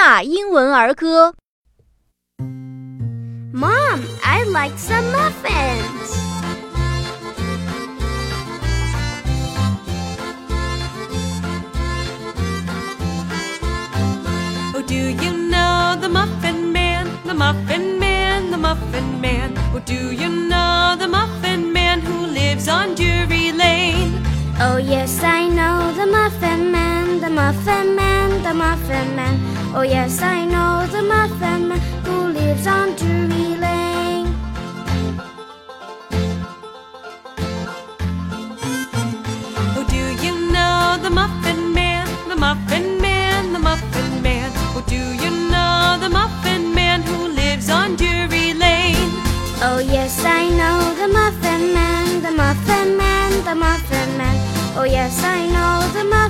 娜英文儿歌。Mom, I'd like some muffins. Oh, do you know the Muffin Man? The Muffin Man, the Muffin Man. Oh, do you know the Muffin Man who lives on Drury Lane? Oh, yes, I know the Muffin Man, the Muffin Man, the Muffin Man. Oh yes, I know the muffin who lives on Drury Lane. Oh, do you know the muffin man, the muffin man, the muffin man? Oh, do you know the muffin man who lives on Drury Lane? Oh yes, I know the muffin man, the muffin man, the muffin man. Oh yes, I know the muffin